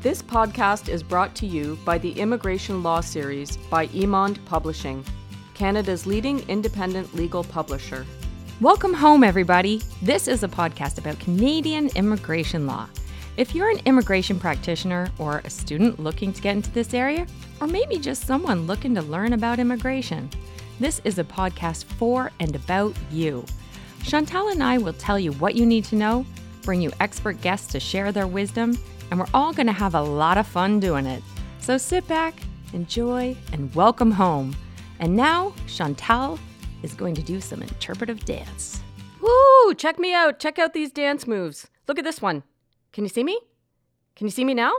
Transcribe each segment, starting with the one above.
This podcast is brought to you by the Immigration Law Series by Emond Publishing, Canada's leading independent legal publisher. Welcome home, everybody. This is a podcast about Canadian immigration law. If you're an immigration practitioner or a student looking to get into this area, or maybe just someone looking to learn about immigration, this is a podcast for and about you. Chantal and I will tell you what you need to know, bring you expert guests to share their wisdom, and we're all going to have a lot of fun doing it. So sit back, enjoy, and welcome home. And now, Chantal is going to do some interpretive dance. Woo! Check me out. Check out these dance moves. Look at this one. Can you see me? Can you see me now?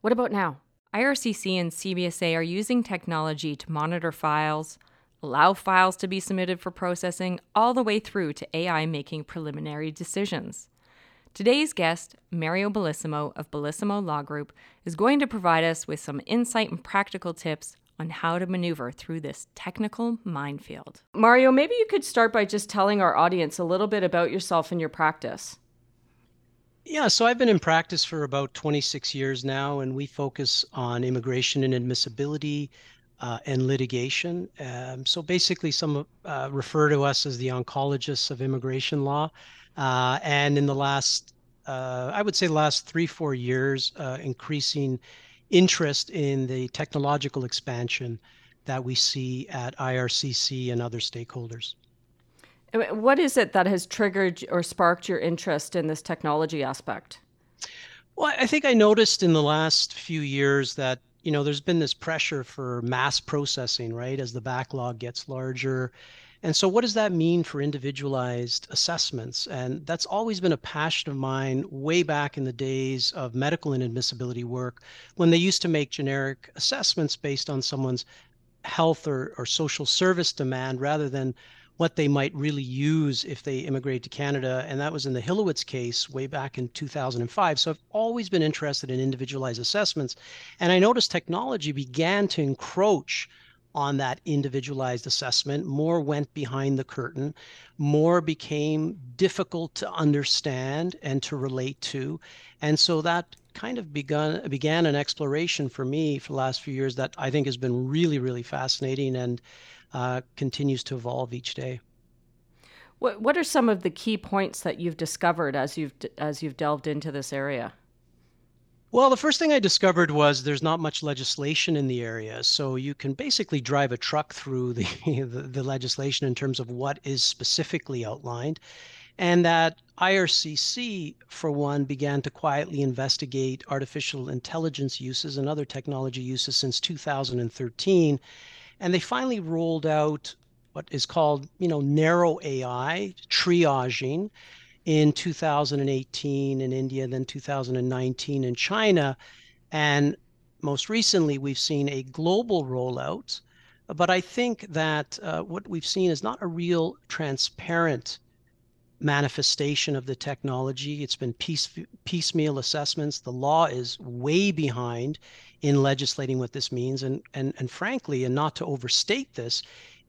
What about now? IRCC and CBSA are using technology to monitor files, allow files to be submitted for processing, all the way through to AI making preliminary decisions. Today's guest, Mario Bellissimo of Bellissimo Law Group, is going to provide us with some insight and practical tips on how to maneuver through this technical minefield. Mario, maybe you could start by just telling our audience a little bit about yourself and your practice. Yeah, so I've been in practice for about 26 years now, and we focus on immigration and admissibility uh, and litigation. Um, so basically, some uh, refer to us as the oncologists of immigration law. Uh, and in the last, uh, I would say, last three, four years, uh, increasing interest in the technological expansion that we see at IRCC and other stakeholders. What is it that has triggered or sparked your interest in this technology aspect? Well, I think I noticed in the last few years that you know there's been this pressure for mass processing, right, as the backlog gets larger. And so, what does that mean for individualized assessments? And that's always been a passion of mine way back in the days of medical inadmissibility work when they used to make generic assessments based on someone's health or, or social service demand rather than what they might really use if they immigrate to Canada. And that was in the Hilewitz case way back in 2005. So I've always been interested in individualized assessments. And I noticed technology began to encroach on that individualized assessment. More went behind the curtain. More became difficult to understand and to relate to. And so that kind of begun began an exploration for me for the last few years that I think has been really, really fascinating and uh, continues to evolve each day. What What are some of the key points that you've discovered as you've as you've delved into this area? Well, the first thing I discovered was there's not much legislation in the area, so you can basically drive a truck through the the, the legislation in terms of what is specifically outlined, and that IRCC, for one, began to quietly investigate artificial intelligence uses and other technology uses since 2013 and they finally rolled out what is called, you know, narrow AI triaging in 2018 in India, then 2019 in China, and most recently we've seen a global rollout. But I think that uh, what we've seen is not a real transparent manifestation of the technology. It's been piece, piecemeal assessments. The law is way behind in legislating what this means. And, and, and frankly, and not to overstate this,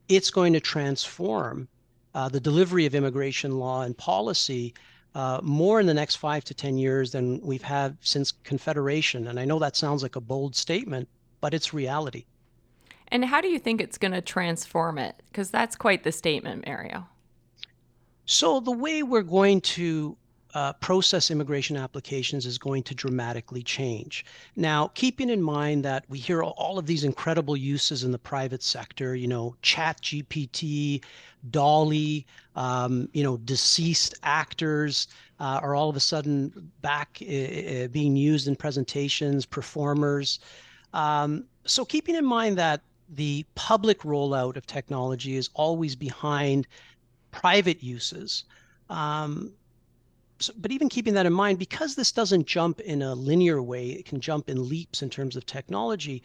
it's going to transform uh, the delivery of immigration law and policy uh, more in the next five to 10 years than we've had since Confederation. And I know that sounds like a bold statement, but it's reality. And how do you think it's going to transform it? Because that's quite the statement, Mario. So, the way we're going to uh, process immigration applications is going to dramatically change. Now, keeping in mind that we hear all of these incredible uses in the private sector, you know, Chat GPT, DALL-E, um, you know, deceased actors uh, are all of a sudden back uh, being used in presentations, performers. Um, so, keeping in mind that the public rollout of technology is always behind private uses. Um, so, but even keeping that in mind, because this doesn't jump in a linear way, it can jump in leaps in terms of technology.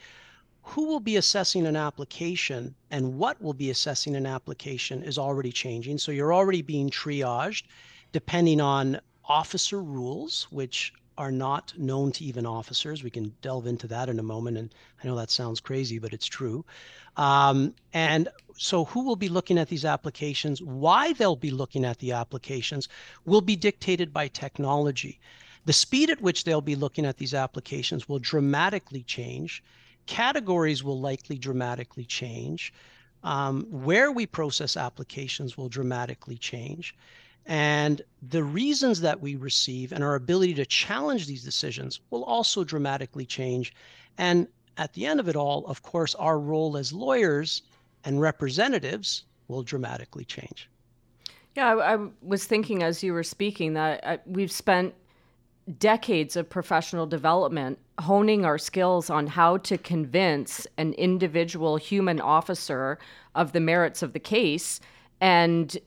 Who will be assessing an application and what will be assessing an application is already changing. So you're already being triaged depending on officer rules, which are not known to even officers. We can delve into that in a moment. And I know that sounds crazy, but it's true. Um, and so, who will be looking at these applications, why they'll be looking at the applications, will be dictated by technology. The speed at which they'll be looking at these applications will dramatically change. Categories will likely dramatically change. Um, where we process applications will dramatically change. And the reasons that we receive and our ability to challenge these decisions will also dramatically change. And at the end of it all, of course, our role as lawyers and representatives will dramatically change. Yeah, I, I was thinking as you were speaking that I, uh, we've spent decades of professional development honing our skills on how to convince an individual human officer of the merits of the case and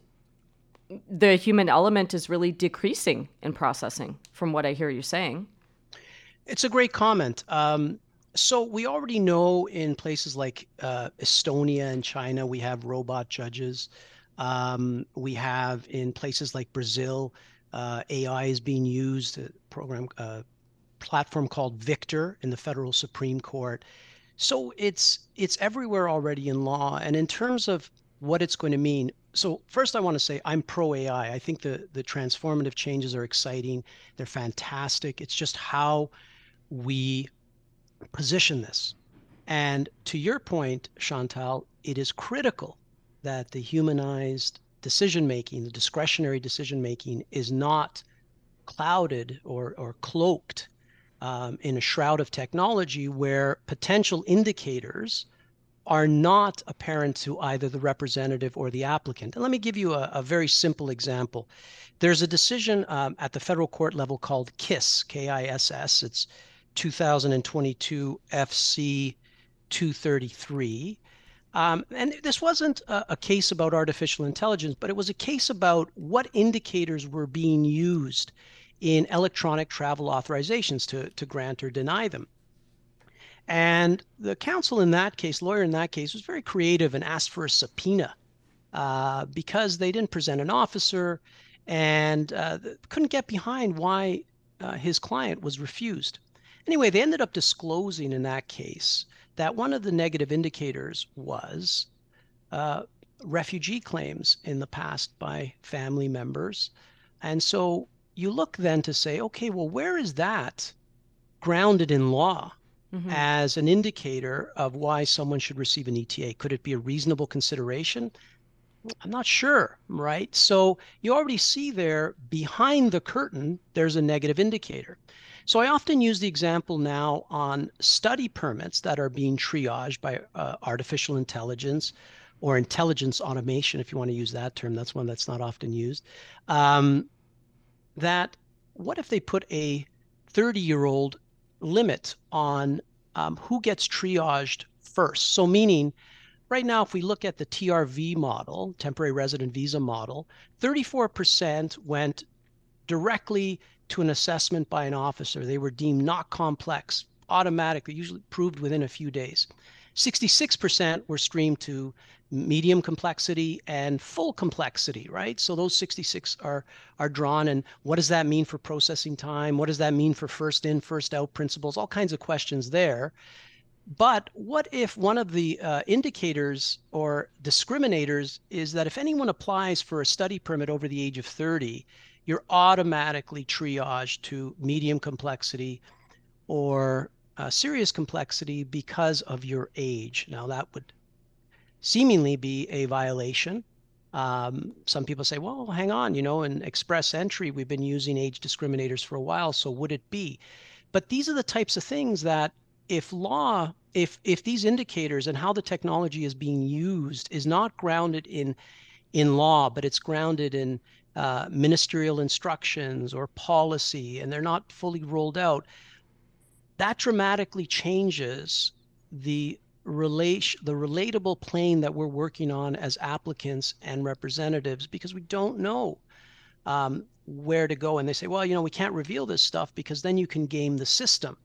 the human element is really decreasing in processing from what i hear you saying it's a great comment um, so we already know in places like uh, estonia and china we have robot judges um, we have in places like brazil uh, AI is being used, a program, uh, platform called Victor in the federal Supreme Court. So it's it's everywhere already in law. And in terms of what it's going to mean, so first I want to say I'm pro AI. I think the the transformative changes are exciting. They're fantastic. It's just how we position this. And to your point, Chantal, it is critical that the humanized decision making, the discretionary decision making, is not clouded or, or cloaked um, in a shroud of technology where potential indicators are not apparent to either the representative or the applicant. And let me give you a, a very simple example. There's a decision um, at the federal court level called KISS, K I S S. It's 2022 FC 233. Um, and this wasn't a, a, case about artificial intelligence, but it was a case about what indicators were being used in electronic travel authorizations to, to grant or deny them. And the counsel in that case, lawyer in that case, was very creative and asked for a subpoena uh, because they didn't present an officer and uh, couldn't get behind why uh, his client was refused. Anyway, they ended up disclosing in that case that one of the negative indicators was uh, refugee claims in the past by family members. And so you look then to say, okay, well, where is that grounded in law mm-hmm. as an indicator of why someone should receive an ETA? Could it be a reasonable consideration? I'm not sure, right? So you already see there behind the curtain, there's a negative indicator. So I often use the example now on study permits that are being triaged by uh, artificial intelligence or intelligence automation, if you want to use that term. That's one that's not often used. Um, that what if they put a 30 year old limit on um, who gets triaged first? So, meaning, right now, if we look at the TRV model, temporary resident visa model, 34% went directly to an assessment by an officer. They were deemed not complex, automatically, usually proved within a few days. 66% were streamed to medium complexity and full complexity, right? So those 66 are are drawn and what does that mean for processing time? What does that mean for first in, first out principles? All kinds of questions there. But what if one of the uh, indicators or discriminators is that if anyone applies for a study permit over the age of 30, you're automatically triaged to medium complexity or uh, serious complexity because of your age. Now, that would seemingly be a violation. Um, some people say, well, hang on, you know, in express entry, we've been using age discriminators for a while, so would it be? But these are the types of things that if law, if if these indicators and how the technology is being used is not grounded in in law, but it's grounded in uh, ministerial instructions or policy and they're not fully rolled out, that dramatically changes the relation the relatable plane that we're working on as applicants and representatives because we don't know um, where to go. And they say well you know we can't reveal this stuff because then you can game the system.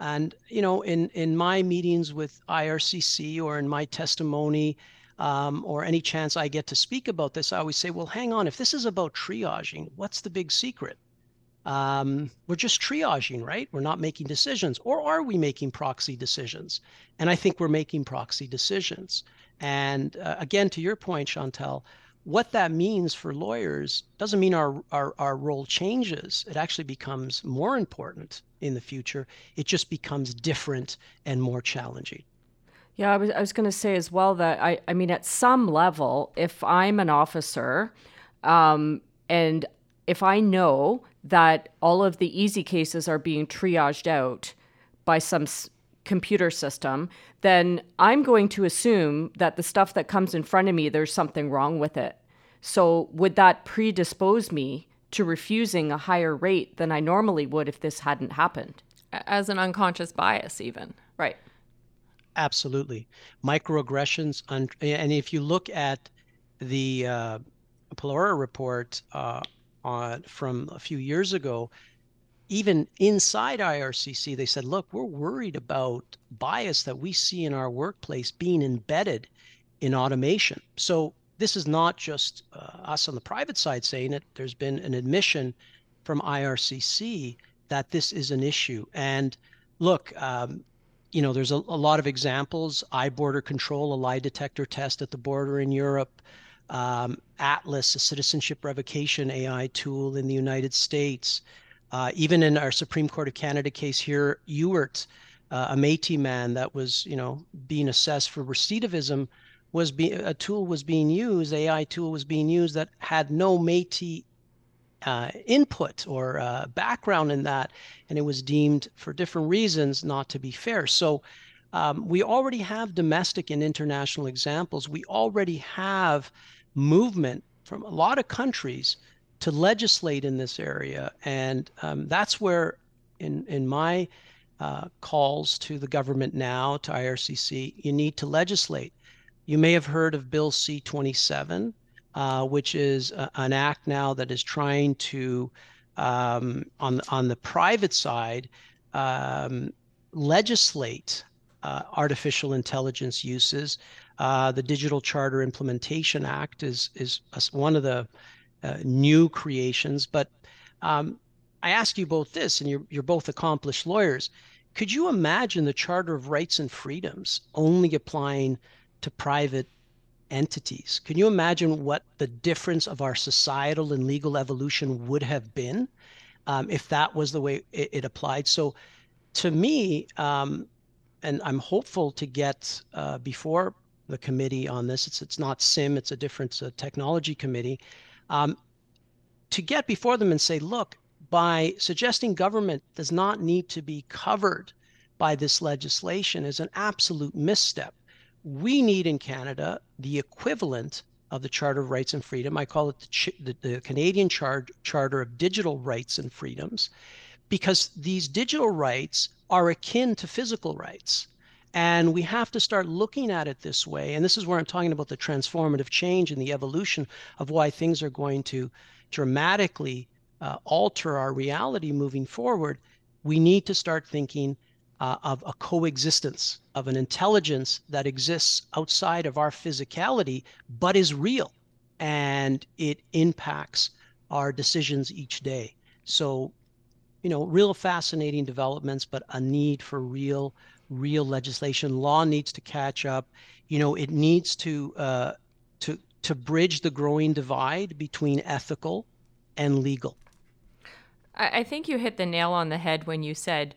And you know in in my meetings with ircc or in my testimony um, or any chance I get to speak about this, I always say, well, hang on, if this is about triaging, what's the big secret? Um, we're just triaging, right? We're not making decisions. Or are we making proxy decisions? And I think we're making proxy decisions. And uh, again, to your point, Chantal, what that means for lawyers doesn't mean our, our, our role changes. It actually becomes more important in the future. It just becomes different and more challenging. Yeah, I was, I was going to say as well that I, I mean, at some level, if I'm an officer um, and if I know that all of the easy cases are being triaged out by some s- computer system, then I'm going to assume that the stuff that comes in front of me, there's something wrong with it. So, would that predispose me to refusing a higher rate than I normally would if this hadn't happened? As an unconscious bias, even. Right. Absolutely. Microaggressions. Un- and if you look at the uh, Pollara report uh, on, from a few years ago, even inside IRCC, they said, look, we're worried about bias that we see in our workplace being embedded in automation. So this is not just uh, us on the private side saying it. There's been an admission from IRCC that this is an issue. And look, um, you know, there's a, a, lot of examples. iBorderCtrl, a lie detector test at the border in Europe. Um, Atlas, a citizenship revocation AI tool in the United States. Uh, even in our Supreme Court of Canada case here, Ewert, uh, a Métis man that was, you know, being assessed for recidivism, was be, a tool was being used, AI tool was being used that had no Métis uh, input or uh, background in that, and it was deemed for different reasons not to be fair. So um, we already have domestic and international examples. We already have movement from a lot of countries to legislate in this area. And um, that's where, in, in my uh, calls to the government now, to IRCC, you need to legislate. You may have heard of Bill C 27, uh, which is a, an act now that is trying to, um, on, on the private side, um, legislate uh, artificial intelligence uses. Uh, the Digital Charter Implementation Act is, is one of the uh, new creations. But um, I ask you both this, and you're, you're both accomplished lawyers. Could you imagine the Charter of Rights and Freedoms only applying to private entities? Can you imagine what the difference of our societal and legal evolution would have been um, if that was the way it, it applied? So, to me, um, and I'm hopeful to get uh, before the committee on this. It's it's not CIMM. It's a different uh, technology committee um, to get before them and say, look, by suggesting government does not need to be covered by this legislation is an absolute misstep. We need in Canada the equivalent of the Charter of Rights and Freedom. I call it the, the, the Canadian Char- Charter of Digital Rights and Freedoms, because these digital rights are akin to physical rights. And we have to start looking at it this way. And this is where I'm talking about the transformative change and the evolution of why things are going to dramatically uh, alter our reality moving forward. We need to start thinking uh, of a coexistence of an intelligence that exists outside of our physicality, but is real and it impacts our decisions each day. So, you know, real fascinating developments, but a need for real real legislation. Law needs to catch up. You know, it needs to uh, to to bridge the growing divide between ethical and legal. I think you hit the nail on the head when you said,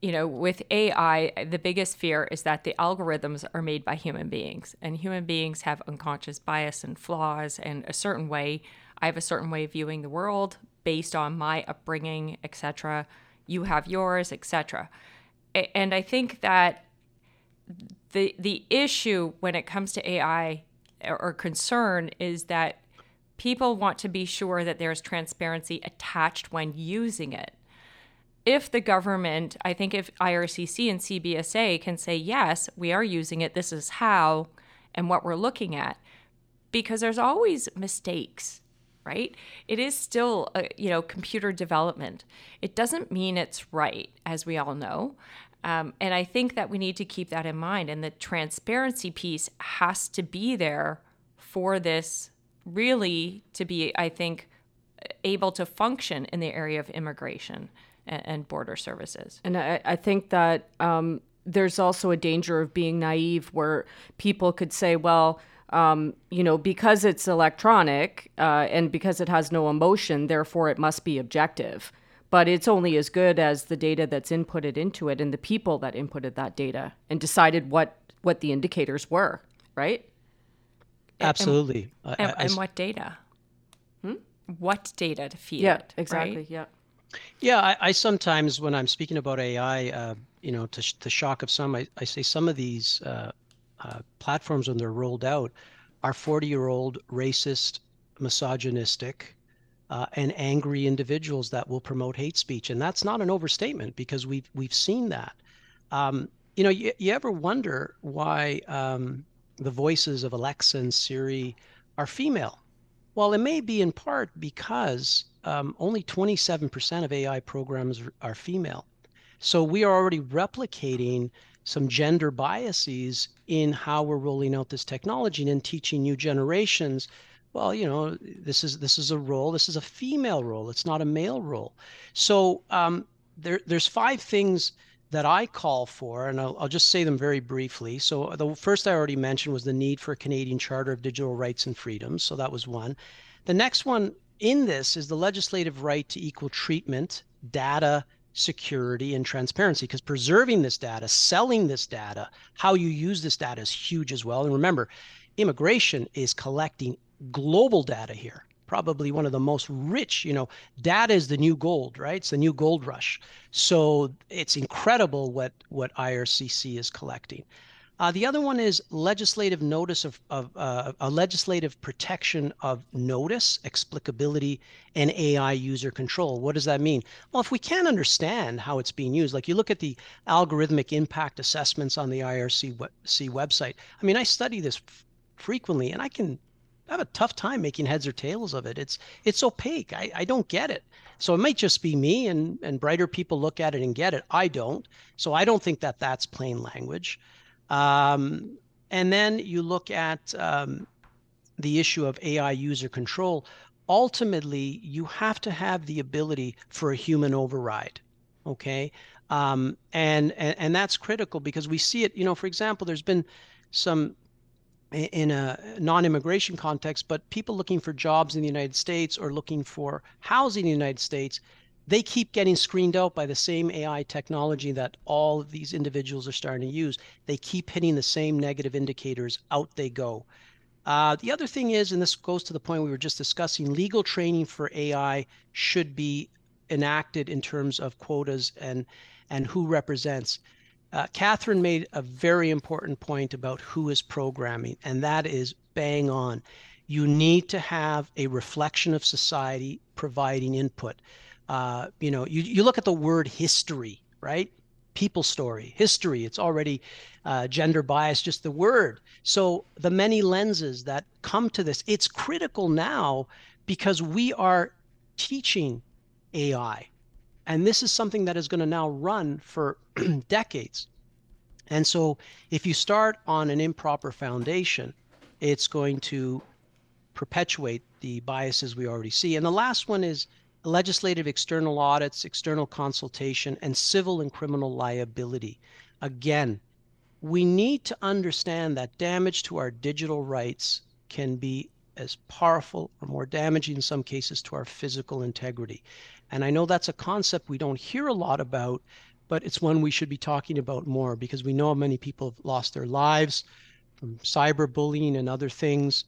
you know, with AI, the biggest fear is that the algorithms are made by human beings, and human beings have unconscious bias and flaws, and a certain way. I have a certain way of viewing the world based on my upbringing, etc. You have yours, etc and I think that the the issue when it comes to AI or concern is that people want to be sure that there's transparency attached when using it. If the government, I think if IRCC and CBSA can say, yes, we are using it, this is how and what we're looking at, because there's always mistakes right it is still a, you know computer development it doesn't mean it's right as we all know um, and I think that we need to keep that in mind. And the transparency piece has to be there for this really to be, I think, able to function in the area of immigration and, and border services. And I, I think that um, there's also a danger of being naive where people could say, well, um, you know, because it's electronic uh, and because it has no emotion, therefore it must be objective. But it's only as good as the data that's inputted into it and the people that inputted that data and decided what what the indicators were, right? Absolutely. And, and, and what data? Hmm? What data to feed yeah, it? exactly. Right? Yeah. Yeah, I, I, sometimes when I'm speaking about AI, uh, you know, to the shock of some, I, I say some of these uh, uh, platforms when they're rolled out are 40 year old racist, misogynistic, uh, and angry individuals that will promote hate speech. And that's not an overstatement because we've, we've seen that. Um, you know, you, you ever wonder why um, the voices of Alexa and Siri are female? Well, it may be in part because um, only 27% of AI programs are female. So we are already replicating some gender biases in how we're rolling out this technology and in teaching new generations well you know this is this is a role this is a female role it's not a male role so um, there, there's five things that I call for, and I'll, I'll, just say them very briefly. So, the first I already mentioned was the need for a Canadian Charter of Digital Rights and Freedoms. So, that was one. The next one in this is the legislative right to equal treatment, data security and transparency because preserving this data, selling this data, how you use this data is huge as well. And remember, immigration is collecting global data here probably one of the most rich you know data is the new gold right? It's the new gold rush. So it's incredible what what ircc is collecting uh, the other one is legislative notice of, of uh, a legislative protection of notice, explicability, and AI user control. What does that mean? Well, if we can't understand how it's being used, like you look at the algorithmic impact assessments on the IRC website. I mean, I study this f- frequently, and I can have a tough time making heads or tails of it. It's it's opaque. I, I don't get it. So it might just be me, and and brighter people look at it and get it. I don't. So I don't think that that's plain language. Um, and then you look at um, the issue of AI user control. Ultimately, you have to have the ability for a human override. Okay. Um, and, and and that's critical because we see it. You know, for example, there's been some in a non-immigration context, but people looking for jobs in the United States or looking for housing in the United States they keep getting screened out by the same AI technology that all of these individuals are starting to use. They keep hitting the same negative indicators, out they go. Uh, the other thing is, and this goes to the point we were just discussing, legal training for AI should be enacted in terms of quotas and and who represents. Uh, Cathryn made a very important point about who is programming, and that is bang on. You need to have a reflection of society providing input uh, you know, you, you look at the word history, right? People story, history, it's already uh, gender bias, just the word. So the many lenses that come to this, it's critical now because we are teaching AI. And this is something that is going to now run for decades. And so if you start on an improper foundation, it's going to perpetuate the biases we already see. And the last one is legislative external audits, external consultation, and civil and criminal liability. Again, we need to understand that damage to our digital rights can be as powerful or more damaging in some cases to our physical integrity. And I know that's a concept we don't hear a lot about, but it's one we should be talking about more because we know many people have lost their lives from cyberbullying and other things.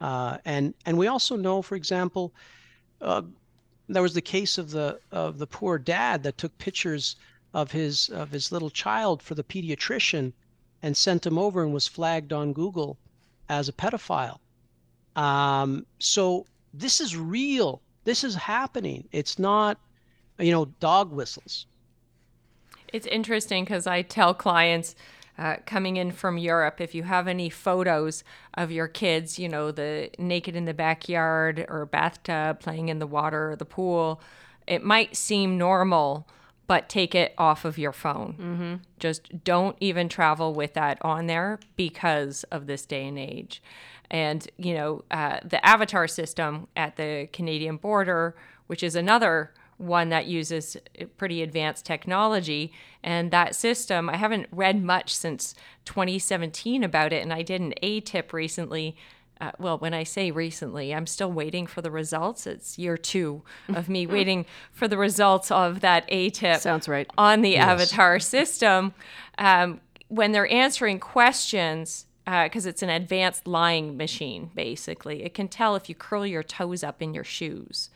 Uh, and and we also know, for example, uh, there was the case of the of the poor dad that took pictures of his of his little child for the pediatrician and sent him over and was flagged on Google as a pedophile. Um, so this is real. This is happening. It's not, you know, dog whistles. It's interesting because I tell clients uh, coming in from Europe, if you have any photos of your kids, you know, the naked in the backyard or bathtub playing in the water or the pool, it might seem normal, but take it off of your phone. Mm-hmm. Just don't even travel with that on there because of this day and age. And, you know, uh, the avatar system at the Canadian border, which is another one that uses pretty advanced technology. And that system, I haven't read much since 2017 about it, and I did an ATIP recently uh, well, when I say recently, I'm still waiting for the results. It's year two of me waiting for the results of that ATIP. Sounds right. On the yes. avatar system. Um, when they're answering questions, because uh, it's an advanced lying machine, basically, it can tell if you curl your toes up in your shoes.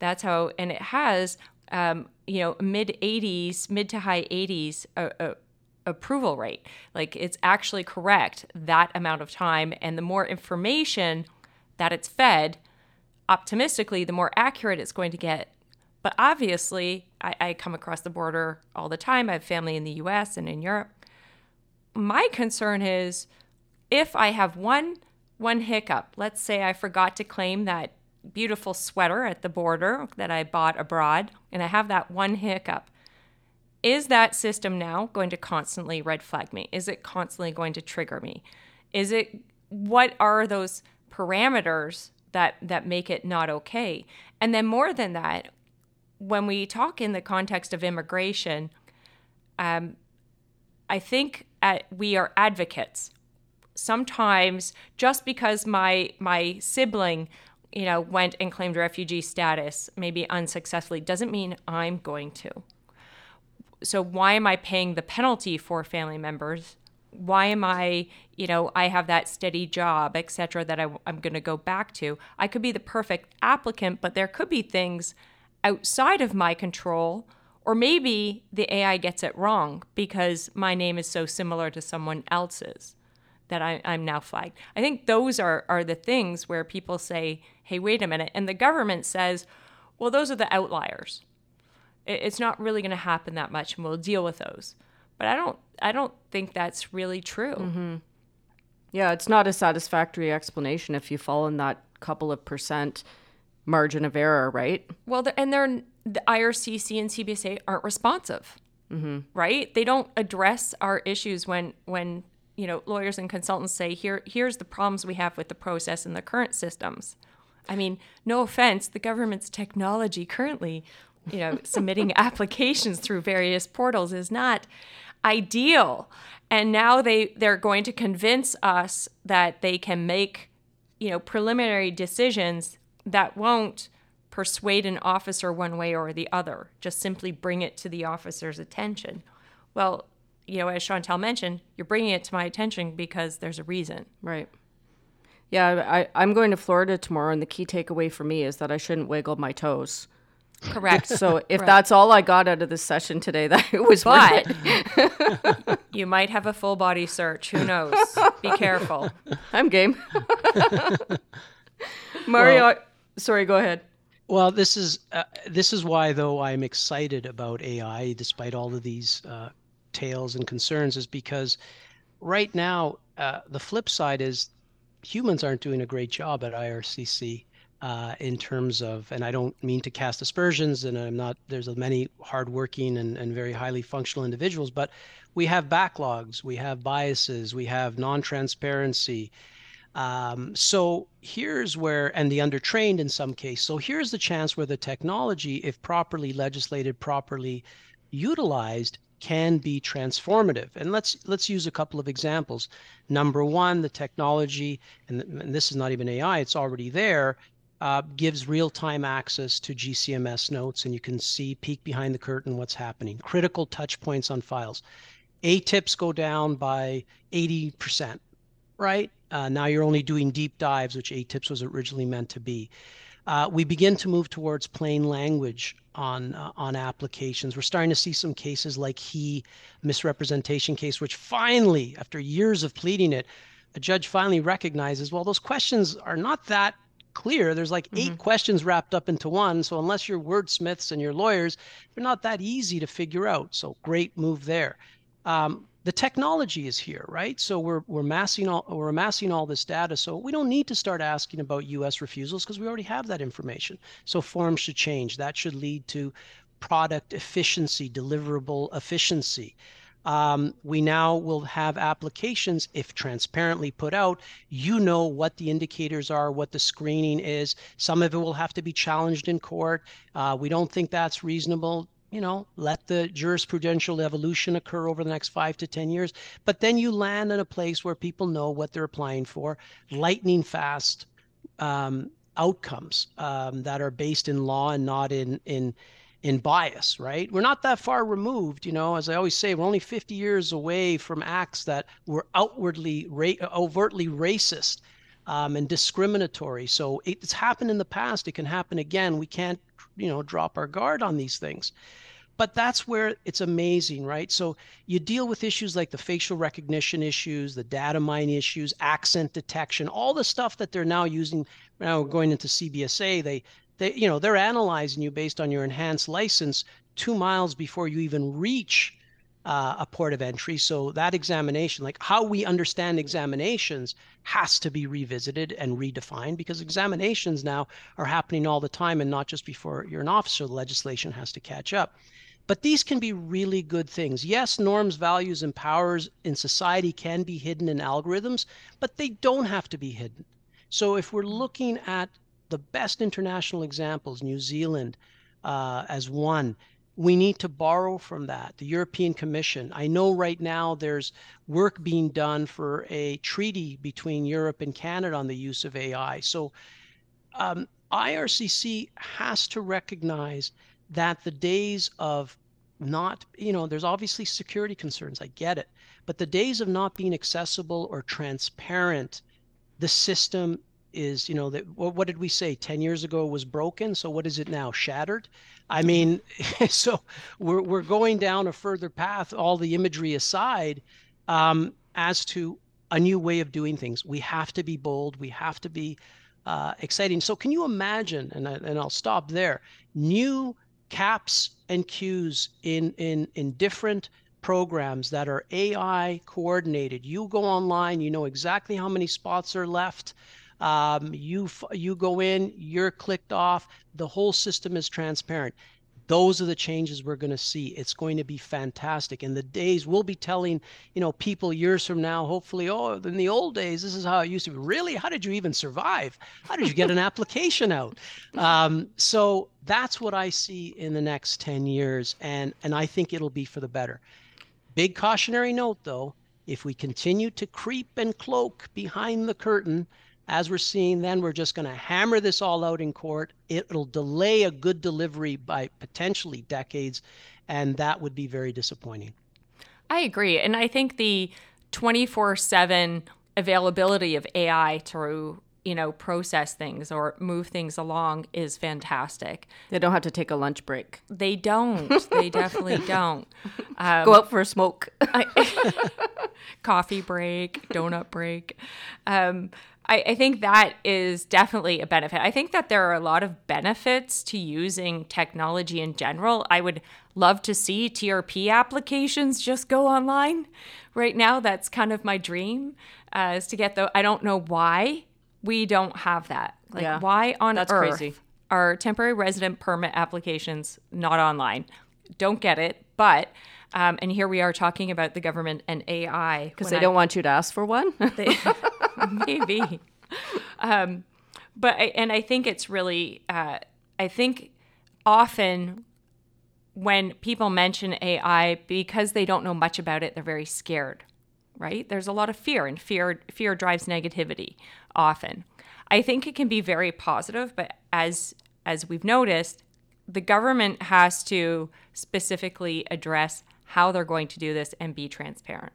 That's how, and it has, um, you know, mid 80s, mid to high 80s. Uh, uh, approval rate. Like it's actually correct that amount of time. And the more information that it's fed, optimistically, the more accurate it's going to get. But obviously, I, I come across the border all the time. I have family in the US and in Europe. My concern is if I have one one hiccup, let's say I forgot to claim that beautiful sweater at the border that I bought abroad, and I have that one hiccup is that system now going to constantly red flag me? Is it constantly going to trigger me? Is it what are those parameters that that make it not okay? And then more than that, when we talk in the context of immigration, um, I think at, we are advocates. Sometimes just because my my sibling, you know, went and claimed refugee status, maybe unsuccessfully, doesn't mean I'm going to so why am I paying the penalty for family members? Why am I, you know, I have that steady job, etc., that I, I'm going to go back to? I could be the perfect applicant, but there could be things outside of my control, or maybe the AI gets it wrong because my name is so similar to someone else's that I, am now flagged. I think those are, are the things where people say, hey, wait a minute. And the government says, well, those are the outliers it's not really going to happen that much and we'll deal with those but i don't i don't think that's really true mm-hmm. yeah it's not a satisfactory explanation if you fall in that couple of percent margin of error right well and they're the ircc and cbsa aren't responsive mm-hmm. right they don't address our issues when when you know lawyers and consultants say here here's the problems we have with the process and the current systems I mean, no offense, the government's technology currently you know, submitting applications through various portals is not ideal. And now they they're going to convince us that they can make, you know, preliminary decisions that won't persuade an officer one way or the other. Just simply bring it to the officer's attention. Well, you know, as Chantal mentioned, you're bringing it to my attention because there's a reason. Right. Yeah, I, I'm going to Florida tomorrow, and the key takeaway for me is that I shouldn't wiggle my toes. Correct. So if Correct. that's all I got out of this session today, that it was but you might have a full body search. Who knows? Be careful. I'm game. Mario, well, sorry, go ahead. Well, this is uh, this is why though I'm excited about AI, despite all of these uh, tales and concerns, is because right now uh, the flip side is humans aren't doing a great job at IRCC uh, in terms of, and I don't mean to cast aspersions, and I'm not, there's many hardworking and, and very highly functional individuals, but we have backlogs, we have biases, we have non transparency. Um, so here's where, and the undertrained in some case. So here's the chance where the technology, if properly legislated, properly utilized, can be transformative. And let's let's use a couple of examples. Number one, the technology, and, and this is not even AI; it's already there, uh, gives real-time access to GCMS notes, and you can see peek behind the curtain what's happening. Critical touch points on files. ATIPs go down by 80%, right? Uh, now you're only doing deep dives, which ATIPs was originally meant to be. Uh, we begin to move towards plain language on uh, on applications. We're starting to see some cases like he misrepresentation case, which finally, after years of pleading it, a judge finally recognizes well those questions are not that clear. There's like eight mm-hmm. questions wrapped up into one. So unless you're wordsmiths and you're lawyers, they're not that easy to figure out. So great move there. Um, the technology is here, right? So we're we're amassing all we're amassing all this data. So we don't need to start asking about U.S. refusals because we already have that information. So forms should change. That should lead to product efficiency, deliverable efficiency. Um, we now will have applications, if transparently put out, you know what the indicators are, what the screening is. Some of it will have to be challenged in court. Uh, we don't think that's reasonable. You know, let the jurisprudential evolution occur over the next five to 10 years. But then you land in a place where people know what they're applying for, lightning fast um, outcomes um, that are based in law and not in, in, in bias, right? We're not that far removed, you know, as I always say, we're only 50 years away from acts that were outwardly, ra- overtly racist um, and discriminatory. So it's happened in the past. It can happen again. We can't, you know, drop our guard on these things. But that's where it's amazing, right? So you deal with issues like the facial recognition issues, the data mine issues, accent detection, all the stuff that they're now using. Now going into CBSA, they they you know they're analyzing you based on your enhanced license two miles before you even reach uh, a port of entry. So that examination, like how we understand examinations, has to be revisited and redefined because examinations now are happening all the time and not just before you're an officer. The legislation has to catch up. But these can be really good things. Yes, norms, values, and powers in society can be hidden in algorithms, but they don't have to be hidden. So if we're looking at the best international examples, New Zealand uh, as one, we need to borrow from that. The European Commission. I know right now there's work being done for a treaty between Europe and Canada on the use of AI. So um, IRCC has to recognize that the days of not, you know, there's obviously security concerns. I get it. But the days of not being accessible or transparent, the system is you know that what did we say 10 years ago was broken so what is it now shattered i mean so we're, we're going down a further path all the imagery aside um, as to a new way of doing things. We have to be bold. We have to be uh, exciting. So can you imagine and, I, and i'll stop there new caps and queues in in in different programs that are ai coordinated? You go online you know exactly how many spots are left um, you you go in, you're clicked off. The whole system is transparent. Those are the changes we're going to see. It's going to be fantastic. And the days we'll be telling, you know, people years from now, hopefully, oh, in the old days, this is how it used to be. Really? How did you even survive? How did you get an application out? Um, so that's what I see in the next 10 years. And, and I think it'll be for the better. Big cautionary note, though, if we continue to creep and cloak behind the curtain, as we're seeing then, we're just going to hammer this all out in court. It'll delay a good delivery by potentially decades, and that would be very disappointing. I agree. And I think the 24 7 availability of AI to you know process things or move things along is fantastic they don't have to take a lunch break they don't they definitely don't um, go out for a smoke I, coffee break donut break um, I, I think that is definitely a benefit. I think that there are a lot of benefits to using technology in general. I would love to see TRP applications just go online. Right now, that's kind of my dream uh, is to get the. I don't know why we don't have that. Like, yeah, why on that's earth crazy. are temporary resident permit applications not online? Don't get it, but. Um, and here we are talking about the government and AI because they I, don't want you to ask for one. they, maybe. Um, but I, and I think it's really, uh, I think often when people mention AI because they don't know much about it, they're very scared. Right? There's a lot of fear, and fear fear drives negativity often. I think it can be very positive, but as as we've noticed, the government has to specifically address how they're going to do this and be transparent.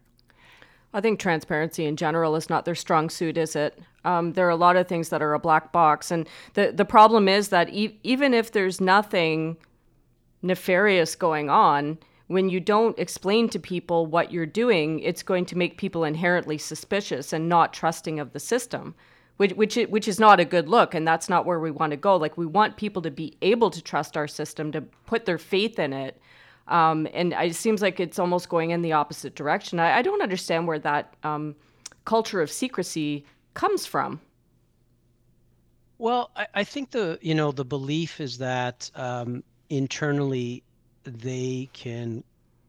I think transparency in general is not their strong suit, is it? Um, there are a lot of things that are a black box, and the the problem is that e- even if there's nothing nefarious going on, when you don't explain to people what you're doing, it's going to make people inherently suspicious and not trusting of the system, which which which is not a good look, and that's not where we want to go. Like we want people to be able to trust our system, to put their faith in it, um, and it seems like it's almost going in the opposite direction. I, I don't understand where that um, culture of secrecy comes from. Well, I, I, think the you know the belief is that um, internally they can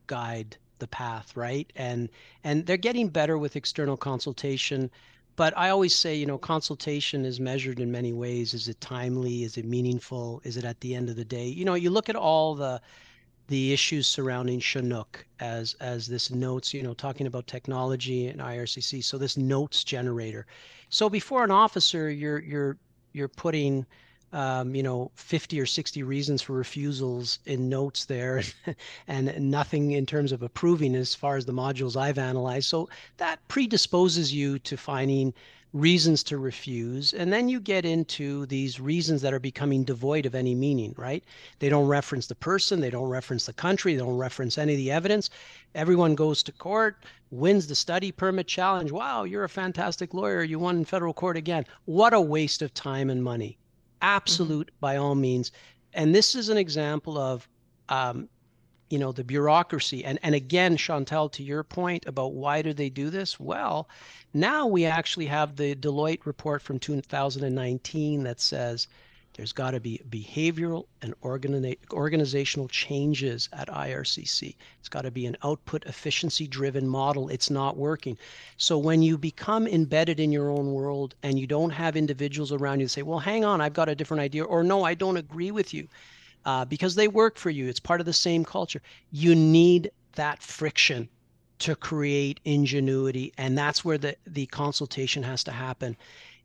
guide the path, right? And and they're getting better with external consultation. But I always say, you know, consultation is measured in many ways. Is it timely? Is it meaningful? Is it at the end of the day? You know, you look at all the the issues surrounding Chinook as as this notes, you know, talking about technology and IRCC. So this notes generator. So before an officer, you're you're you're putting um, you know 50 or 60 reasons for refusals in notes there and nothing in terms of approving as far as the modules i've analyzed so that predisposes you to finding reasons to refuse. And then you get into these reasons that are becoming devoid of any meaning, right? They don't reference the person, they don't reference the country, they don't reference any of the evidence. Everyone goes to court, wins the study permit challenge. Wow, you're a fantastic lawyer. You won in federal court again. What a waste of time and money. Absolute mm-hmm. by all means. And this is an example of um, you know the bureaucracy. And and again chantal to your point about why do they do this? Well now we actually have the deloitte report from 2019 that says there's got to be behavioral and organi- organizational changes at ircc it's got to be an output efficiency driven model. It's not working. So when you become embedded in your own world and you don't have individuals around you say well hang on i've got a different idea or no i don't agree with you uh, because they work for you. It's part of the same culture. You need that friction to create ingenuity, and that's where the, the consultation has to happen.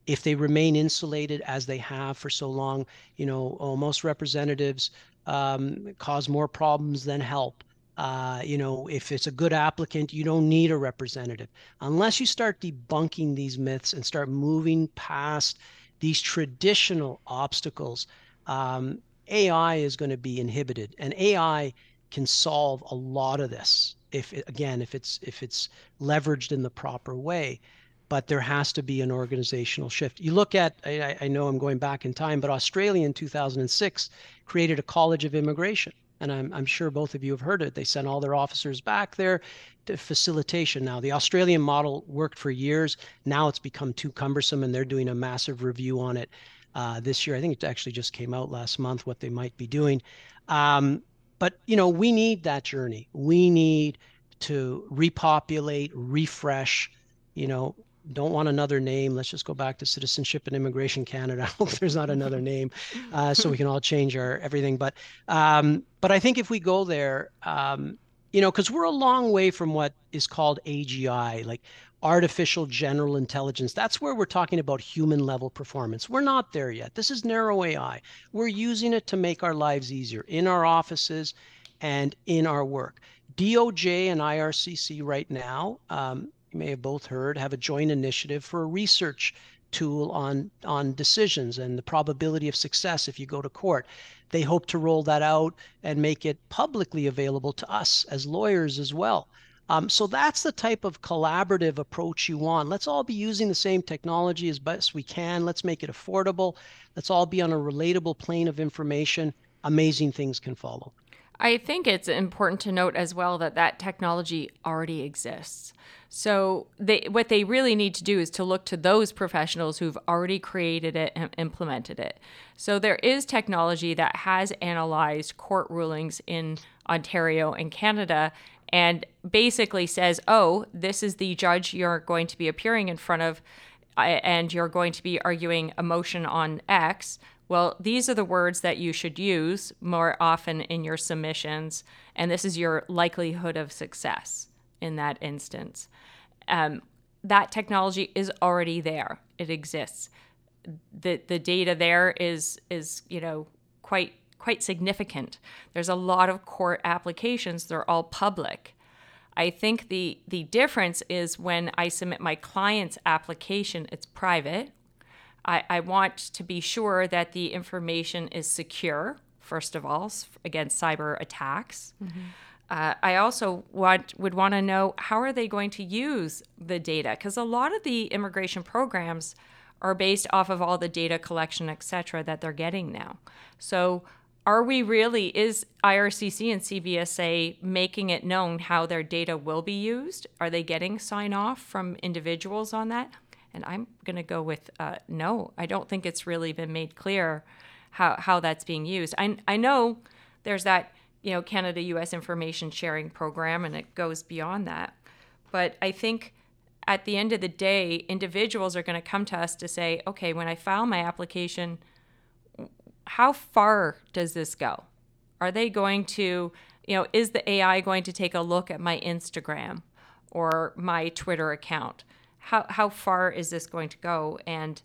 If they remain insulated as they have for so long, you know, oh, most representatives um, cause more problems than help. Uh, you know, if it's a good applicant, you don't need a representative. Unless you start debunking these myths and start moving past these traditional obstacles, um, AI is going to be inhibited, and AI can solve a lot of this if again if it's if it's leveraged in the proper way but there has to be an organizational shift. You look at I, I, know i'm going back in time but australia in 2006 created a college of immigration and I'm, I'm sure both of you have heard it. They sent all their officers back there to facilitation. Now the australian model worked for years. Now it's become too cumbersome and they're doing a massive review on it uh, this year. I think it actually just came out last month what they might be doing. Um, but you know, we need that journey. We need to repopulate, refresh. You know, don't want another name. Let's just go back to Citizenship and Immigration Canada. I hope there's not another name, uh, so we can all change our everything. But um, but I think if we go there, um, you know, because we're a long way from what is called AGI, like artificial general intelligence. That's where we're talking about human level performance. We're not there yet. This is narrow AI. We're using it to make our lives easier in our offices and in our work. DOJ and IRCC right now, um, you may have both heard, have a joint initiative for a research tool on on decisions and the probability of success if you go to court. They hope to roll that out and make it publicly available to us as lawyers as well. Um, so that's the type of collaborative approach you want. Let's all be using the same technology as best we can. Let's make it affordable. Let's all be on a relatable plane of information. Amazing things can follow. I think it's important to note as well that that technology already exists. So they, what they really need to do is to look to those professionals who've already created it and implemented it. So there is technology that has analyzed court rulings in Ontario and Canada and basically says, oh, this is the judge you're going to be appearing in front of, uh, and you're going to be arguing a motion on X. Well, these are the words that you should use more often in your submissions, and this is your likelihood of success in that instance. Um, that technology is already there; it exists. the The data there is is you know quite quite significant. There's a lot of court applications, they're all public. I think the the difference is when I submit my client's application, it's private. I, I want to be sure that the information is secure, first of all, against cyber attacks. Mm-hmm. Uh, I also want, would want to know how are they going to use the data because a lot of the immigration programs are based off of all the data collection, et cetera, that they're getting now. So are we really is IRCC and CBSA making it known how their data will be used? Are they getting sign off from individuals on that? And I'm going to go with uh, no. I don't think it's really been made clear how, how that's being used. I, I know there's that you know Canada U.S. information sharing program, and it goes beyond that. But I think at the end of the day, individuals are going to come to us to say, okay, when I file my application how far does this go? Are they going to you know, is the AI going to take a look at my Instagram or my Twitter account? How how far is this going to go? And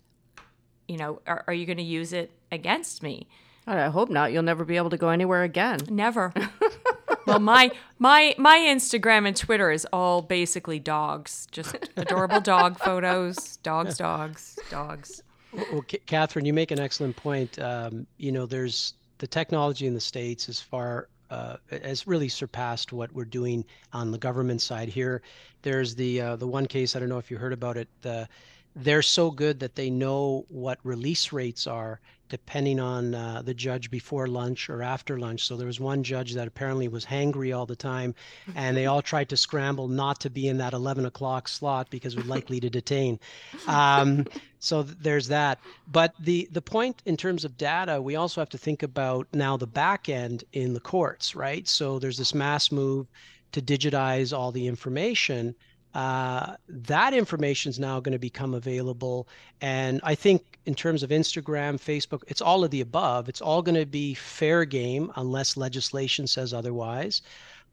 you know, are, are you going to use it against me? I hope not. You'll never be able to go anywhere again. Never. well, my my my Instagram and Twitter is all basically dogs, just adorable dog photos, dogs, dogs, dogs. Well, Cathryn, you make an excellent point. Um, you know, there's the technology in the states as far uh, has really surpassed what we're doing on the government side here. There's the uh, the one case I don't know if you heard about it. The, they're so good that they know what release rates are depending on uh, the judge before lunch or after lunch. So there was one judge that apparently was hangry all the time, and they all tried to scramble not to be in that 11 o'clock slot because we're likely to detain. Um, so th- there's that. But the the point in terms of data, we also have to think about now the back end in the courts, right? So there's this mass move to digitize all the information uh, that information is now going to become available. And I think in terms of Instagram, Facebook, it's all of the above. It's all going to be fair game unless legislation says otherwise.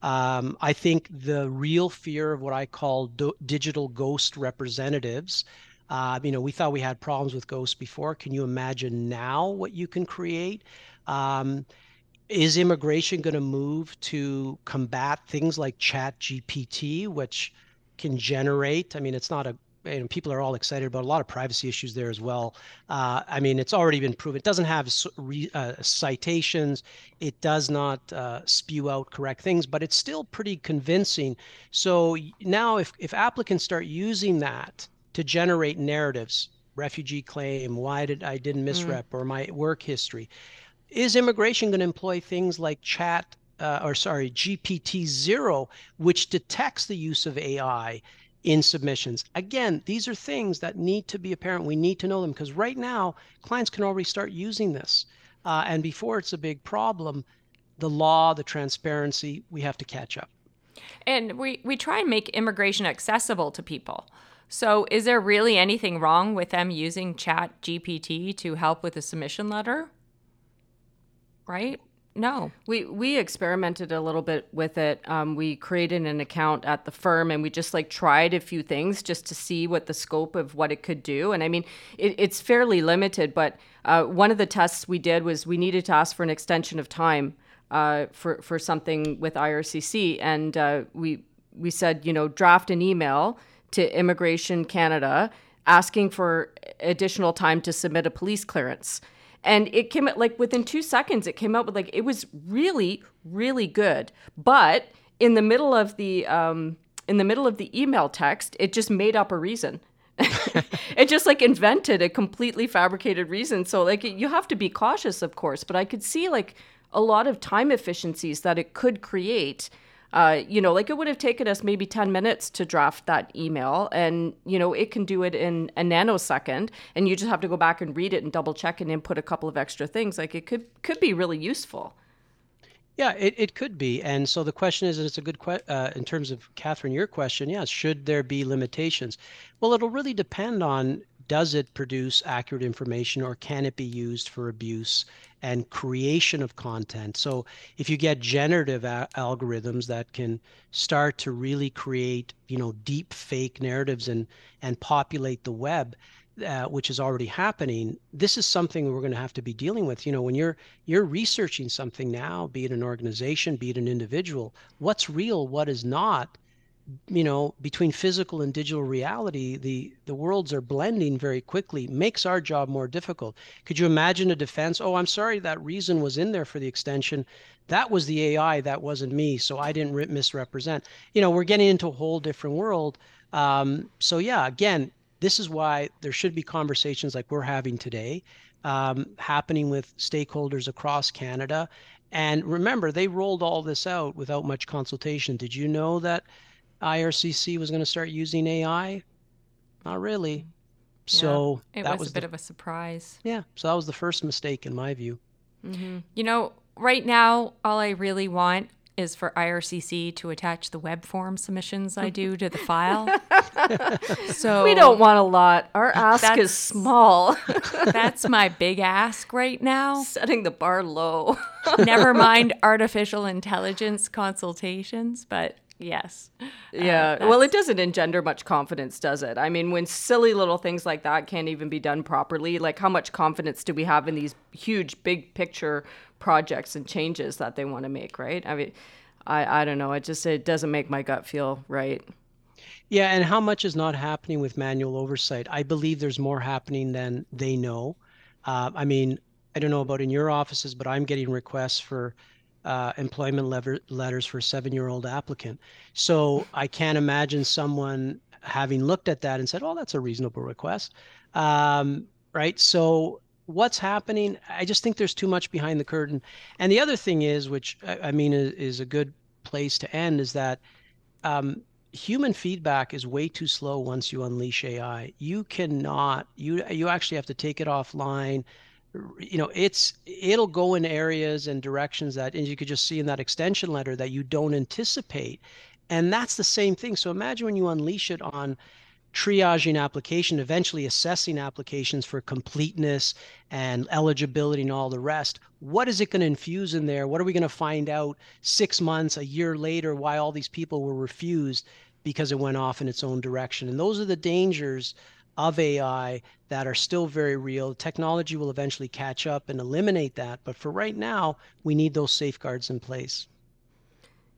Um, I think the real fear of what I call do- digital ghost representatives. Uh, you know, we thought we had problems with ghosts before. Can you imagine now what you can create? Um, is immigration going to move to combat things like Chat GPT, which can generate. I mean, it's not a you know, people are all excited about a lot of privacy issues there as well. Uh, I mean, it's already been proven. It doesn't have uh, citations. It does not uh, spew out correct things, but it's still pretty convincing. So now, if if applicants start using that to generate narratives, refugee claim, why did I didn't misrep, mm. or my work history, is immigration going to employ things like chat uh, or sorry, GPT zero, which detects the use of AI in submissions. Again, these are things that need to be apparent. We need to know them because right now clients can already start using this. Uh, and before it's a big problem, the law, the transparency, we have to catch up. And we, we try and make immigration accessible to people. So, is there really anything wrong with them using Chat GPT to help with a submission letter? Right? No, we we experimented a little bit with it. Um, we created an account at the firm, and we just like tried a few things just to see what the scope of what it could do. And I mean, it, it's fairly limited. But uh, one of the tests we did was we needed to ask for an extension of time uh, for for something with IRCC, and uh, we we said, you know, draft an email to Immigration Canada asking for additional time to submit a police clearance and it came out like within two seconds it came out with like it was really really good. But in the middle of the um, in the middle of the email text it just made up a reason. It just like invented a completely fabricated reason. So like you have to be cautious of course but i could see like a lot of time efficiencies that it could create uh, you know, like it would have taken us maybe 10 minutes to draft that email, and, you know, it can do it in a nanosecond, and you just have to go back and read it and double check and input a couple of extra things. Like it could could be really useful. Yeah, it, it could be. And so the question is, and it's a good question uh, in terms of Cathryn, your question, yes, should there be limitations? Well, it'll really depend on does it produce accurate information or can it be used for abuse and creation of content? So if you get generative a- algorithms that can start to really create you know deep fake narratives and and populate the web uh, which is already happening this is something we're going to have to be dealing with. You know when you're you're researching something now be it an organization be it an individual what's real what is not you know between physical and digital reality the the worlds are blending very quickly makes our job more difficult. Could you imagine a defense oh i'm sorry that reason was in there for the extension. That was the ai that wasn't me so i didn't misrepresent. You know we're getting into a whole different world. Um, so yeah again this is why there should be conversations like we're having today um, happening with stakeholders across canada. And remember they rolled all this out without much consultation. Did you know that IRCC was going to start using AI? Not really. So yeah, it that was, was a bit the, of a surprise. Yeah, so that was the first mistake in my view. Mm-hmm. You know, right now, all I really want is for IRCC to attach the web form submissions I do to the file. so we don't want a lot. Our ask is small. that's my big ask right now. Setting the bar low. Never mind artificial intelligence consultations, but yes. Yeah. Uh, well, it doesn't engender much confidence, does it? I mean, when silly little things like that can't even be done properly, like how much confidence do we have in these huge, big picture projects and changes that they want to make, right? I mean, I, I don't know. It just it doesn't make my gut feel right. Yeah, and how much is not happening with manual oversight? I believe there's more happening than they know. Uh, I mean, I don't know about in your offices, but I'm getting requests for uh, employment lever- letters for a seven-year-old applicant. So I can't imagine someone having looked at that and said, "Oh, that's a reasonable request," um, right? So what's happening? I just think there's too much behind the curtain. And the other thing is, which I mean is, is a good place to end, is that um, human feedback is way too slow once you unleash AI. You cannot. You you actually have to take it offline. You know, it's it'll go in areas and directions that, and you could just see in that extension letter that you don't anticipate. And that's the same thing. So imagine when you unleash it on triaging application, eventually assessing applications for completeness and eligibility and all the rest. What is it going to infuse in there? What are we going to find out six months, a year later, why all these people were refused because it went off in its own direction? And those are the dangers of AI that are still very real. Technology will eventually catch up and eliminate that. But for right now, we need those safeguards in place.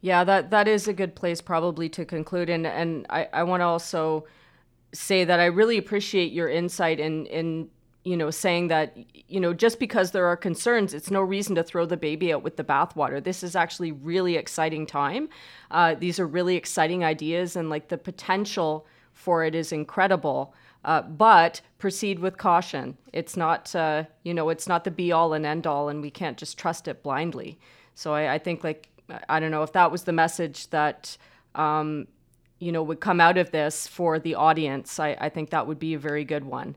Yeah, that, that is a good place probably to conclude. And, and I, I want to also say that I really appreciate your insight in in you know saying that you know just because there are concerns, it's no reason to throw the baby out with the bathwater. This is actually really exciting time. Uh, these are really exciting ideas, and like the potential for it is incredible. Uh, but proceed with caution. It's not, uh, you know, it's not the be all and end all, and we can't just trust it blindly. So I, I think, like, I don't know if that was the message that um, you know, would come out of this for the audience, I, I think that would be a very good one.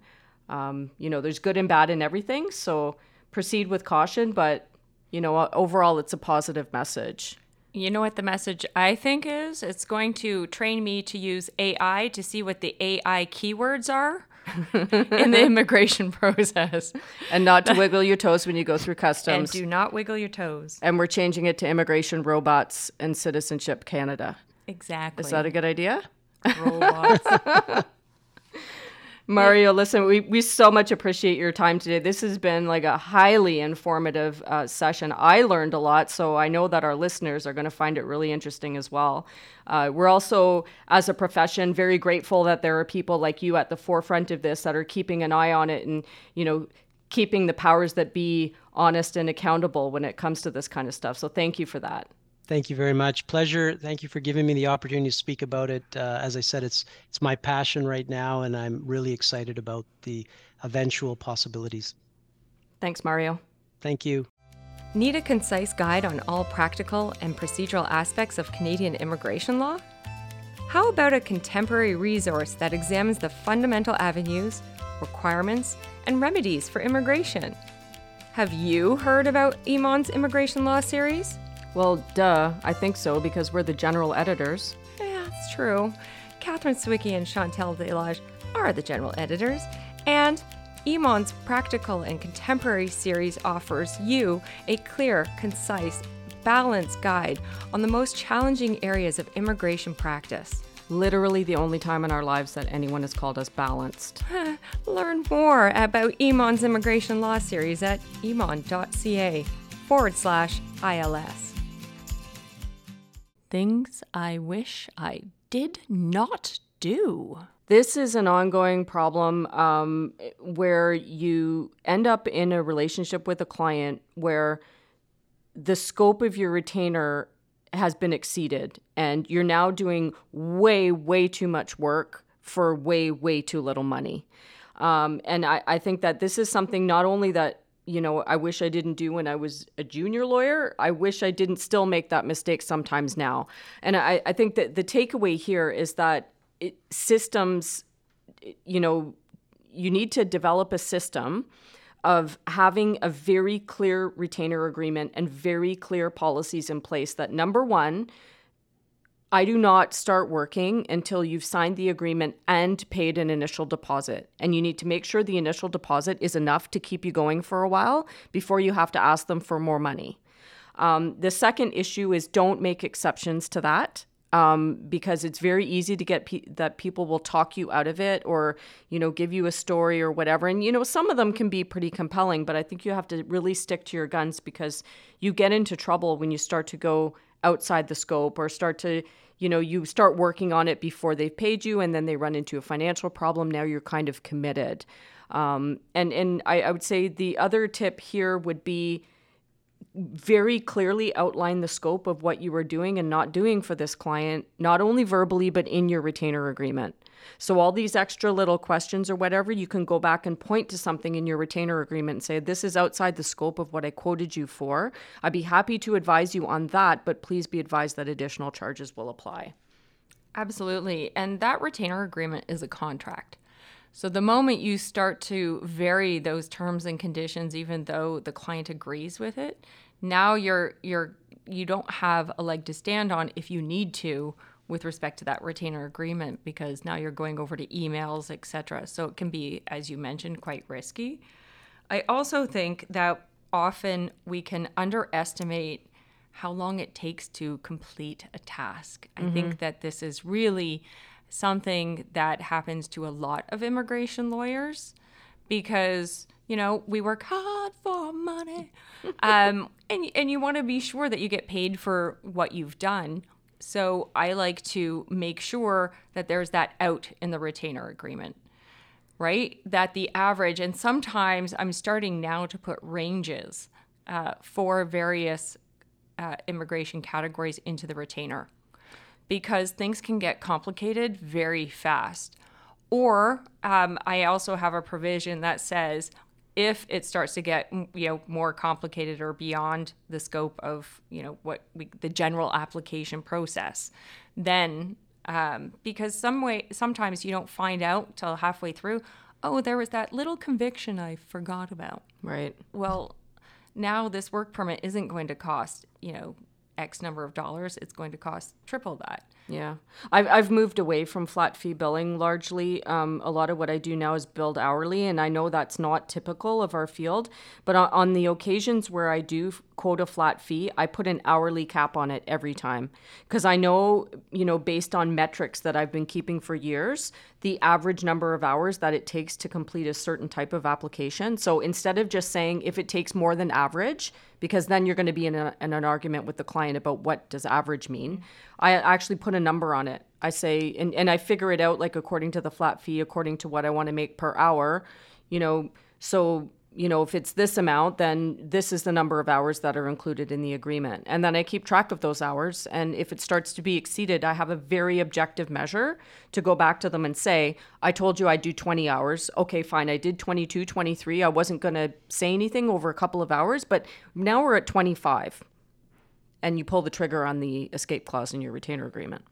Um, you know, there's good and bad in everything, so proceed with caution, but, you know, overall, it's a positive message. You know what the message I think is? It's going to train me to use AI to see what the AI keywords are in the immigration process. And not to wiggle your toes when you go through customs. And do not wiggle your toes. And we're changing it to Immigration Robots and Citizenship Canada. Exactly. Is that a good idea? Robots. Mario, listen, we, we so much appreciate your time today. This has been like a highly informative uh, session. I learned a lot, so I know that our listeners are going to find it really interesting as well. Uh, we're also, as a profession, very grateful that there are people like you at the forefront of this that are keeping an eye on it and, you know, keeping the powers that be honest and accountable when it comes to this kind of stuff. So thank you for that. Thank you very much. Pleasure. Thank you for giving me the opportunity to speak about it. Uh, as I said, it's it's my passion right now, and I'm really excited about the eventual possibilities. Thanks, Mario. Thank you. Need a concise guide on all practical and procedural aspects of Canadian immigration law? How about a contemporary resource that examines the fundamental avenues, requirements, and remedies for immigration? Have you heard about Emond's immigration law series? Well, duh, I think so because we're the general editors. Yeah, it's true. Cathryn Sawicki and Chantal Desloges are the general editors, and Emond's practical and contemporary series offers you a clear, concise, balanced guide on the most challenging areas of immigration practice. Literally the only time in our lives that anyone has called us balanced. Learn more about Emond's immigration law series at emond.ca forward slash ILS. Things I wish I did not do. This is an ongoing problem um, where you end up in a relationship with a client where the scope of your retainer has been exceeded and you're now doing way, way too much work for way, way too little money. Um, and I, I think that this is something not only that you know, I wish I didn't do when I was a junior lawyer. I wish I didn't still make that mistake sometimes now. And I, I think that the takeaway here is that it, systems, you know, you need to develop a system of having a very clear retainer agreement and very clear policies in place that number one, I do not start working until you've signed the agreement and paid an initial deposit. And you need to make sure the initial deposit is enough to keep you going for a while before you have to ask them for more money. Um, the second issue is don't make exceptions to that. Um, because it's very easy to get pe- that people will talk you out of it or you know give you a story or whatever and you know some of them can be pretty compelling but i think you have to really stick to your guns because you get into trouble when you start to go outside the scope or start to you know you start working on it before they've paid you and then they run into a financial problem now you're kind of committed. Um, and and I, I would say the other tip here would be very clearly outline the scope of what you are doing and not doing for this client, not only verbally, but in your retainer agreement. So, all these extra little questions or whatever, you can go back and point to something in your retainer agreement and say, This is outside the scope of what I quoted you for. I'd be happy to advise you on that, but please be advised that additional charges will apply. Absolutely. And that retainer agreement is a contract. So the moment you start to vary those terms and conditions, even though the client agrees with it, now you're you're you don't have a leg to stand on if you need to with respect to that retainer agreement because now you're going over to emails, etc. So it can be, as you mentioned, quite risky. I also think that often we can underestimate how long it takes to complete a task. I mm-hmm. think that this is really something that happens to a lot of immigration lawyers because you know we work hard for money. Um, and, and you want to be sure that you get paid for what you've done. So i like to make sure that there's that out in the retainer agreement right? That the average and sometimes i'm starting now to put ranges uh, for various uh, immigration categories into the retainer because things can get complicated very fast. Or um, I also have a provision that says if it starts to get you know more complicated or beyond the scope of you know what we, the general application process, then um, because some way sometimes you don't find out till halfway through. Oh, there was that little conviction I forgot about. Right. Well, now this work permit isn't going to cost you know X number of dollars, it's going to cost triple that. Yeah. I've, I've moved away from flat fee billing largely. Um, a lot of what I do now is billed hourly, and I know that's not typical of our field. But on, on the occasions where I do quote a flat fee, I put an hourly cap on it every time. Because I know, you know, based on metrics that I've been keeping for years, the average number of hours that it takes to complete a certain type of application. So instead of just saying if it takes more than average, because then you're going to be in, a, in an argument with the client about what does average mean. I actually put a number on it. I say, and, and I figure it out like according to the flat fee, according to what I want to make per hour, you know. So you know, if it's this amount, then this is the number of hours that are included in the agreement. And then I keep track of those hours. And if it starts to be exceeded, I have a very objective measure to go back to them and say, I told you I'd do 20 hours. Okay, fine. I did 22, 23. I wasn't going to say anything over a couple of hours, but now we're at 25. And you pull the trigger on the escape clause in your retainer agreement.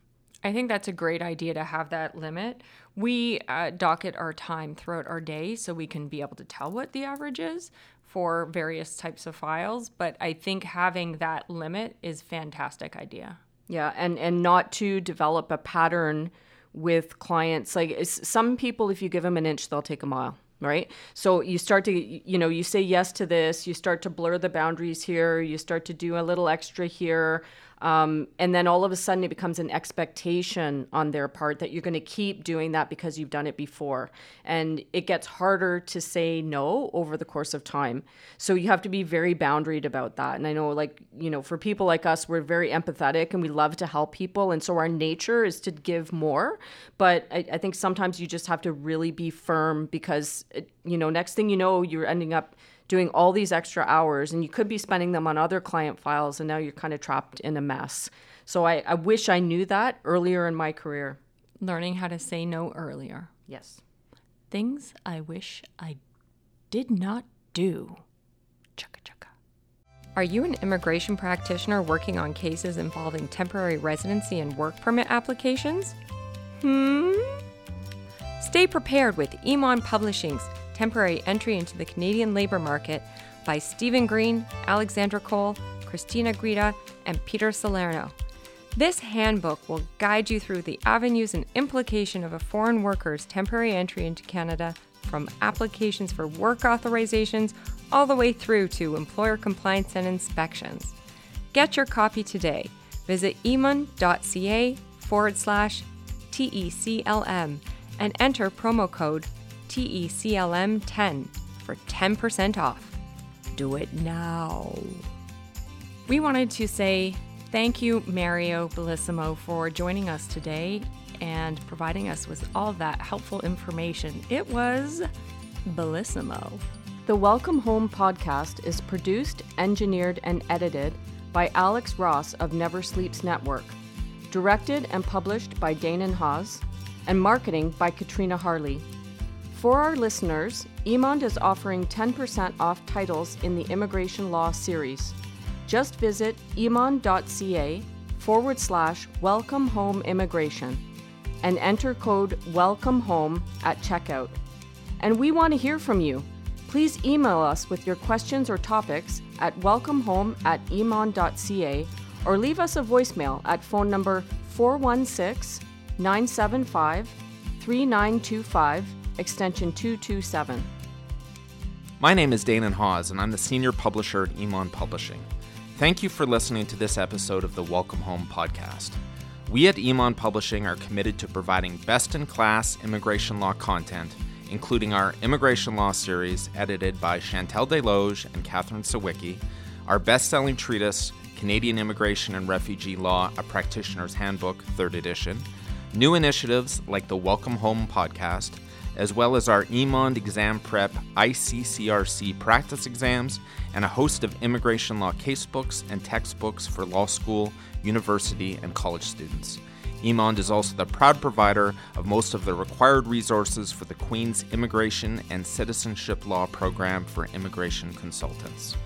I think that's a great idea to have that limit. We uh, docket our time throughout our day so we can be able to tell what the average is for various types of files. But I think having that limit is fantastic idea. Yeah, and and not to develop a pattern with clients. Like some people, if you give them an inch, they'll take a mile right so you start to you know you say yes to this you start to blur the boundaries here you start to do a little extra here um, and then all of a sudden it becomes an expectation on their part that you're going to keep doing that because you've done it before. And it gets harder to say no over the course of time. So you have to be very boundaried about that. And I know, like, you know, for people like us, we're very empathetic and we love to help people. And so our nature is to give more. But I, I think sometimes you just have to really be firm because, it, you know, next thing you know, you're ending up doing all these extra hours and you could be spending them on other client files and now you're kind of trapped in a mess. So I, I wish I knew that earlier in my career. Learning how to say no earlier. Yes. Things I wish I did not do. Chugga chugga. Are you an immigration practitioner working on cases involving temporary residency and work permit applications? Hmm? Stay prepared with Emond Publishing's Temporary Entry into the Canadian Labour Market by Stephen Green, Alexandra Cole, Christina Guida, and Peter Salerno. This handbook will guide you through the avenues and implication of a foreign worker's temporary entry into Canada from applications for work authorizations all the way through to employer compliance and inspections. Get your copy today. Visit emond.ca forward slash TECLM and enter promo code TECLM10 for 10% off. Do it now. We wanted to say thank you, Mario Bellissimo, for joining us today and providing us with all that helpful information. It was bellissimo. The Welcome Home podcast is produced, engineered, and edited by Alex Ross of Never Sleeps Network, directed and published by Danon Haas, and marketing by Katrina Harley. For our listeners, Emond is offering 10% off titles in the Immigration Law series. Just visit emond.ca forward slash welcome home immigration and enter code welcome home at checkout. And we want to hear from you. Please email us with your questions or topics at welcomehome at emond.ca or leave us a voicemail at phone number 416 975 3925, extension 227. My name is Danon Hawes, and I'm the senior publisher at Emond Publishing. Thank you for listening to this episode of the Welcome Home podcast. We at Emond Publishing are committed to providing best in class immigration law content, including our Immigration Law series edited by Chantal Desloges and Cathryn Sawicki, our best selling treatise, Canadian Immigration and Refugee Law A Practitioner's Handbook, 3rd edition, new initiatives like the Welcome Home podcast, as well as our Emond Exam Prep ICCRC practice exams, and a host of immigration law casebooks and textbooks for law school, university, and college students. Emond is also the proud provider of most of the required resources for the Queen's Immigration and Citizenship Law Program for immigration consultants.